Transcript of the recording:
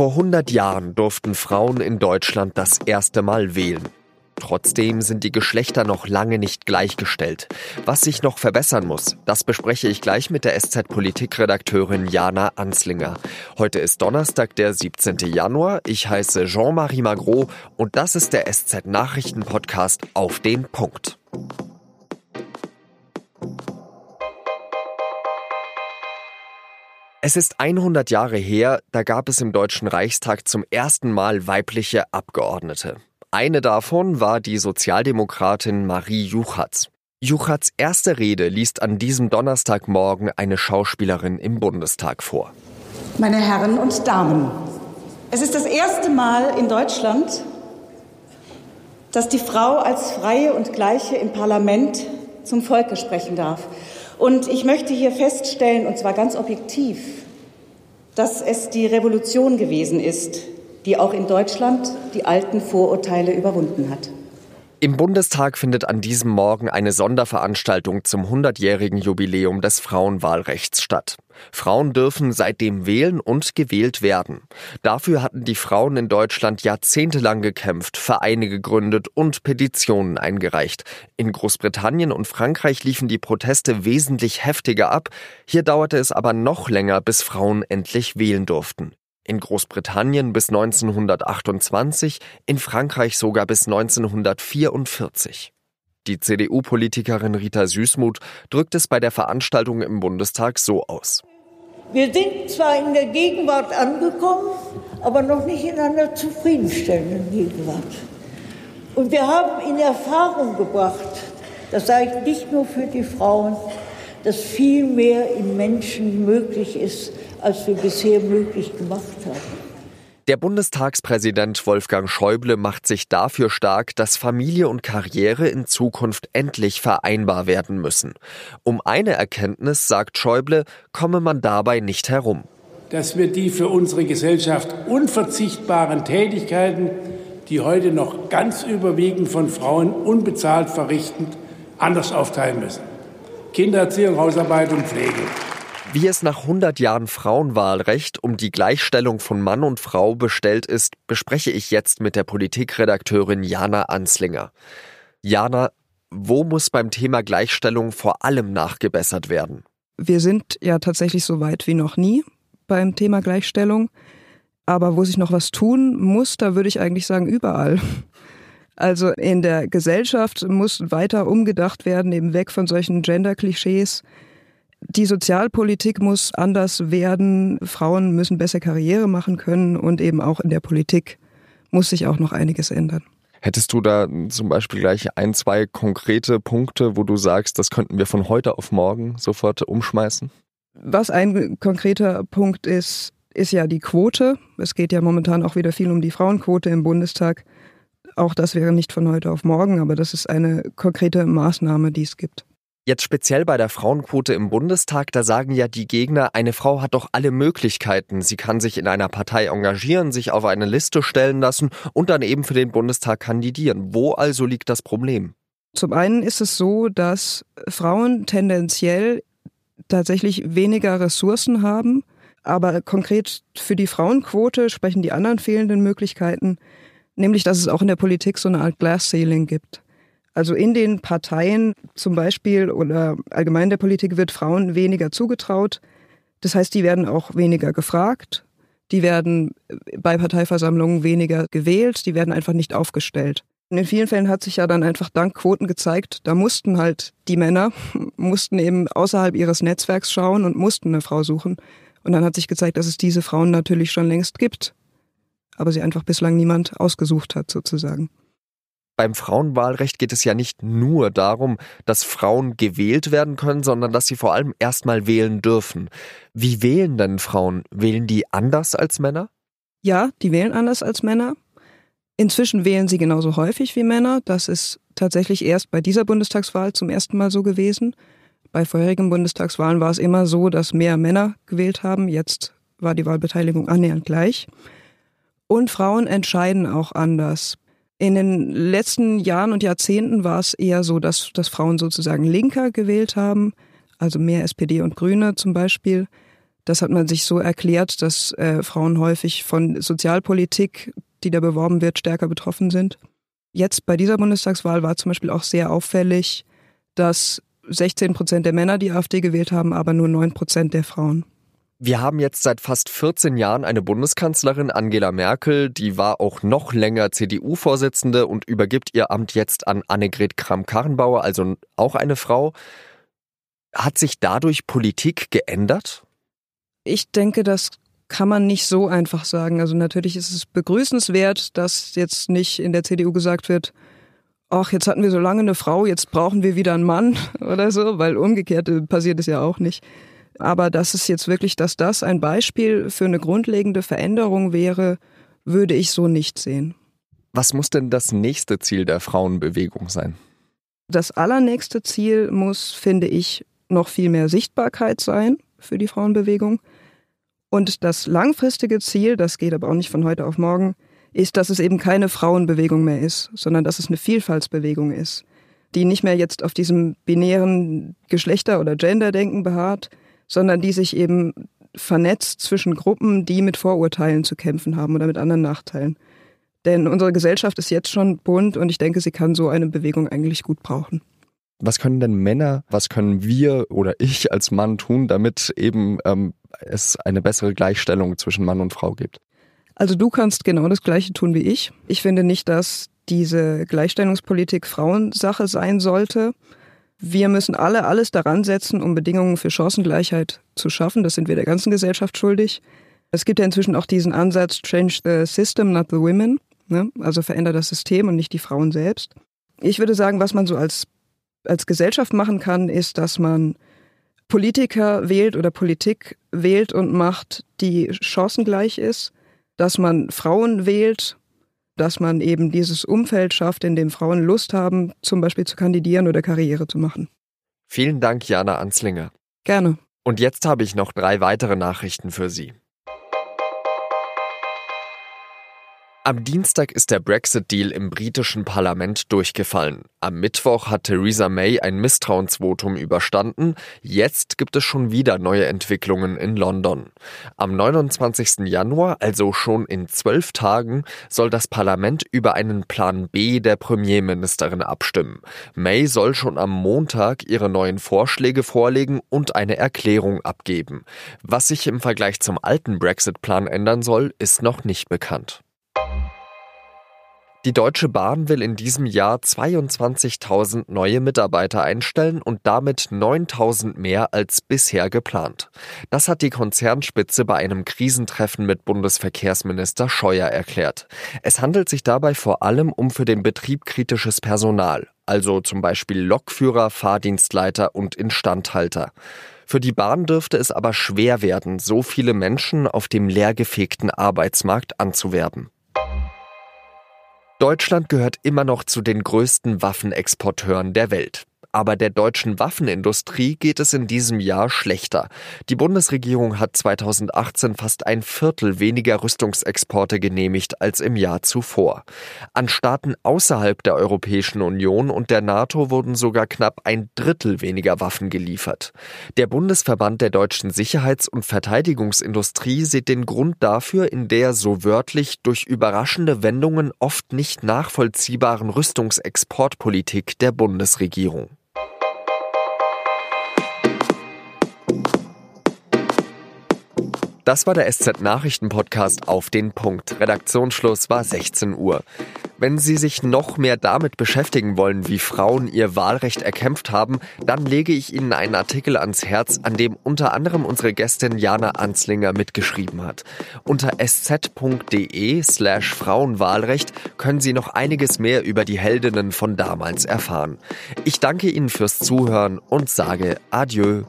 Vor 100 Jahren durften Frauen in Deutschland das erste Mal wählen. Trotzdem sind die Geschlechter noch lange nicht gleichgestellt. Was sich noch verbessern muss, das bespreche ich gleich mit der SZ-Politikredakteurin Jana Anslinger. Heute ist Donnerstag, der 17. Januar. Ich heiße Jean-Marie Magro und das ist der SZ-Nachrichten-Podcast auf den Punkt. Es ist 100 Jahre her, da gab es im Deutschen Reichstag zum ersten Mal weibliche Abgeordnete. Eine davon war die Sozialdemokratin Marie Juchatz. Juchatz erste Rede liest an diesem Donnerstagmorgen eine Schauspielerin im Bundestag vor. Meine Herren und Damen, es ist das erste Mal in Deutschland, dass die Frau als Freie und Gleiche im Parlament zum Volke sprechen darf. Und ich möchte hier feststellen, und zwar ganz objektiv, dass es die Revolution gewesen ist, die auch in Deutschland die alten Vorurteile überwunden hat. Im Bundestag findet an diesem Morgen eine Sonderveranstaltung zum 100-jährigen Jubiläum des Frauenwahlrechts statt. Frauen dürfen seitdem wählen und gewählt werden. Dafür hatten die Frauen in Deutschland jahrzehntelang gekämpft, Vereine gegründet und Petitionen eingereicht. In Großbritannien und Frankreich liefen die Proteste wesentlich heftiger ab. Hier dauerte es aber noch länger, bis Frauen endlich wählen durften in Großbritannien bis 1928, in Frankreich sogar bis 1944. Die CDU-Politikerin Rita Süßmuth drückt es bei der Veranstaltung im Bundestag so aus. Wir sind zwar in der Gegenwart angekommen, aber noch nicht in einer zufriedenstellenden Gegenwart. Und wir haben in Erfahrung gebracht, das sage ich nicht nur für die Frauen, dass viel mehr in Menschen möglich ist, als wir bisher möglich gemacht haben. Der Bundestagspräsident Wolfgang Schäuble macht sich dafür stark, dass Familie und Karriere in Zukunft endlich vereinbar werden müssen. Um eine Erkenntnis, sagt Schäuble, komme man dabei nicht herum. Dass wir die für unsere Gesellschaft unverzichtbaren Tätigkeiten, die heute noch ganz überwiegend von Frauen unbezahlt verrichten, anders aufteilen müssen. Kindererziehung, Hausarbeit und Pflege. Wie es nach 100 Jahren Frauenwahlrecht um die Gleichstellung von Mann und Frau bestellt ist, bespreche ich jetzt mit der Politikredakteurin Jana Anslinger. Jana, wo muss beim Thema Gleichstellung vor allem nachgebessert werden? Wir sind ja tatsächlich so weit wie noch nie beim Thema Gleichstellung. Aber wo sich noch was tun muss, da würde ich eigentlich sagen, überall. Also in der Gesellschaft muss weiter umgedacht werden, eben weg von solchen Gender-Klischees die Sozialpolitik muss anders werden. Frauen müssen besser Karriere machen können und eben auch in der Politik muss sich auch noch einiges ändern. Hättest du da zum Beispiel gleich ein, zwei konkrete Punkte, wo du sagst, das könnten wir von heute auf morgen sofort umschmeißen? Was ein konkreter Punkt ist, ist ja die Quote. Es geht ja momentan auch wieder viel um die Frauenquote im Bundestag. Auch das wäre nicht von heute auf morgen, aber das ist eine konkrete Maßnahme, die es gibt. Jetzt speziell bei der Frauenquote im Bundestag, da sagen ja die Gegner, eine Frau hat doch alle Möglichkeiten. Sie kann sich in einer Partei engagieren, sich auf eine Liste stellen lassen und dann eben für den Bundestag kandidieren. Wo also liegt das Problem? Zum einen ist es so, dass Frauen tendenziell tatsächlich weniger Ressourcen haben, aber konkret für die Frauenquote sprechen die anderen fehlenden Möglichkeiten, nämlich dass es auch in der Politik so eine Art Glass Ceiling gibt. Also in den Parteien zum Beispiel oder allgemein der Politik wird Frauen weniger zugetraut. Das heißt, die werden auch weniger gefragt. Die werden bei Parteiversammlungen weniger gewählt. Die werden einfach nicht aufgestellt. Und in vielen Fällen hat sich ja dann einfach dank Quoten gezeigt, da mussten halt die Männer, mussten eben außerhalb ihres Netzwerks schauen und mussten eine Frau suchen. Und dann hat sich gezeigt, dass es diese Frauen natürlich schon längst gibt. Aber sie einfach bislang niemand ausgesucht hat, sozusagen beim Frauenwahlrecht geht es ja nicht nur darum, dass Frauen gewählt werden können, sondern dass sie vor allem erstmal wählen dürfen. Wie wählen denn Frauen? Wählen die anders als Männer? Ja, die wählen anders als Männer. Inzwischen wählen sie genauso häufig wie Männer. Das ist tatsächlich erst bei dieser Bundestagswahl zum ersten Mal so gewesen. Bei vorherigen Bundestagswahlen war es immer so, dass mehr Männer gewählt haben. Jetzt war die Wahlbeteiligung annähernd gleich. Und Frauen entscheiden auch anders. In den letzten Jahren und Jahrzehnten war es eher so, dass, dass Frauen sozusagen linker gewählt haben, also mehr SPD und Grüne zum Beispiel. Das hat man sich so erklärt, dass äh, Frauen häufig von Sozialpolitik, die da beworben wird, stärker betroffen sind. Jetzt bei dieser Bundestagswahl war zum Beispiel auch sehr auffällig, dass 16 Prozent der Männer die AfD gewählt haben, aber nur 9 Prozent der Frauen. Wir haben jetzt seit fast 14 Jahren eine Bundeskanzlerin, Angela Merkel, die war auch noch länger CDU-Vorsitzende und übergibt ihr Amt jetzt an Annegret Kramp-Karrenbauer, also auch eine Frau. Hat sich dadurch Politik geändert? Ich denke, das kann man nicht so einfach sagen. Also natürlich ist es begrüßenswert, dass jetzt nicht in der CDU gesagt wird, ach, jetzt hatten wir so lange eine Frau, jetzt brauchen wir wieder einen Mann oder so, weil umgekehrt passiert es ja auch nicht. Aber dass es jetzt wirklich, dass das ein Beispiel für eine grundlegende Veränderung wäre, würde ich so nicht sehen. Was muss denn das nächste Ziel der Frauenbewegung sein? Das allernächste Ziel muss, finde ich, noch viel mehr Sichtbarkeit sein für die Frauenbewegung. Und das langfristige Ziel, das geht aber auch nicht von heute auf morgen, ist, dass es eben keine Frauenbewegung mehr ist, sondern dass es eine Vielfaltsbewegung ist, die nicht mehr jetzt auf diesem binären Geschlechter- oder Gender-Denken beharrt, sondern die sich eben vernetzt zwischen Gruppen, die mit Vorurteilen zu kämpfen haben oder mit anderen Nachteilen. Denn unsere Gesellschaft ist jetzt schon bunt und ich denke, sie kann so eine Bewegung eigentlich gut brauchen. Was können denn Männer, was können wir oder ich als Mann tun, damit eben ähm, es eine bessere Gleichstellung zwischen Mann und Frau gibt? Also du kannst genau das Gleiche tun wie ich. Ich finde nicht, dass diese Gleichstellungspolitik Frauensache sein sollte. Wir müssen alle alles daran setzen, um Bedingungen für Chancengleichheit zu schaffen. Das sind wir der ganzen Gesellschaft schuldig. Es gibt ja inzwischen auch diesen Ansatz, change the system, not the women. Ne? Also verändere das System und nicht die Frauen selbst. Ich würde sagen, was man so als, als Gesellschaft machen kann, ist, dass man Politiker wählt oder Politik wählt und macht, die chancengleich ist, dass man Frauen wählt dass man eben dieses Umfeld schafft, in dem Frauen Lust haben, zum Beispiel zu kandidieren oder Karriere zu machen. Vielen Dank, Jana Anslinger. Gerne. Und jetzt habe ich noch drei weitere Nachrichten für Sie. Am Dienstag ist der Brexit-Deal im britischen Parlament durchgefallen. Am Mittwoch hat Theresa May ein Misstrauensvotum überstanden. Jetzt gibt es schon wieder neue Entwicklungen in London. Am 29. Januar, also schon in zwölf Tagen, soll das Parlament über einen Plan B der Premierministerin abstimmen. May soll schon am Montag ihre neuen Vorschläge vorlegen und eine Erklärung abgeben. Was sich im Vergleich zum alten Brexit-Plan ändern soll, ist noch nicht bekannt. Die Deutsche Bahn will in diesem Jahr 22.000 neue Mitarbeiter einstellen und damit 9.000 mehr als bisher geplant. Das hat die Konzernspitze bei einem Krisentreffen mit Bundesverkehrsminister Scheuer erklärt. Es handelt sich dabei vor allem um für den Betrieb kritisches Personal, also zum Beispiel Lokführer, Fahrdienstleiter und Instandhalter. Für die Bahn dürfte es aber schwer werden, so viele Menschen auf dem leergefegten Arbeitsmarkt anzuwerben. Deutschland gehört immer noch zu den größten Waffenexporteuren der Welt aber der deutschen Waffenindustrie geht es in diesem Jahr schlechter. Die Bundesregierung hat 2018 fast ein Viertel weniger Rüstungsexporte genehmigt als im Jahr zuvor. An Staaten außerhalb der Europäischen Union und der NATO wurden sogar knapp ein Drittel weniger Waffen geliefert. Der Bundesverband der deutschen Sicherheits- und Verteidigungsindustrie sieht den Grund dafür in der so wörtlich durch überraschende Wendungen oft nicht nachvollziehbaren Rüstungsexportpolitik der Bundesregierung. Das war der SZ-Nachrichten-Podcast auf den Punkt. Redaktionsschluss war 16 Uhr. Wenn Sie sich noch mehr damit beschäftigen wollen, wie Frauen ihr Wahlrecht erkämpft haben, dann lege ich Ihnen einen Artikel ans Herz, an dem unter anderem unsere Gästin Jana Anslinger mitgeschrieben hat. Unter sz.de slash Frauenwahlrecht können Sie noch einiges mehr über die Heldinnen von damals erfahren. Ich danke Ihnen fürs Zuhören und sage Adieu.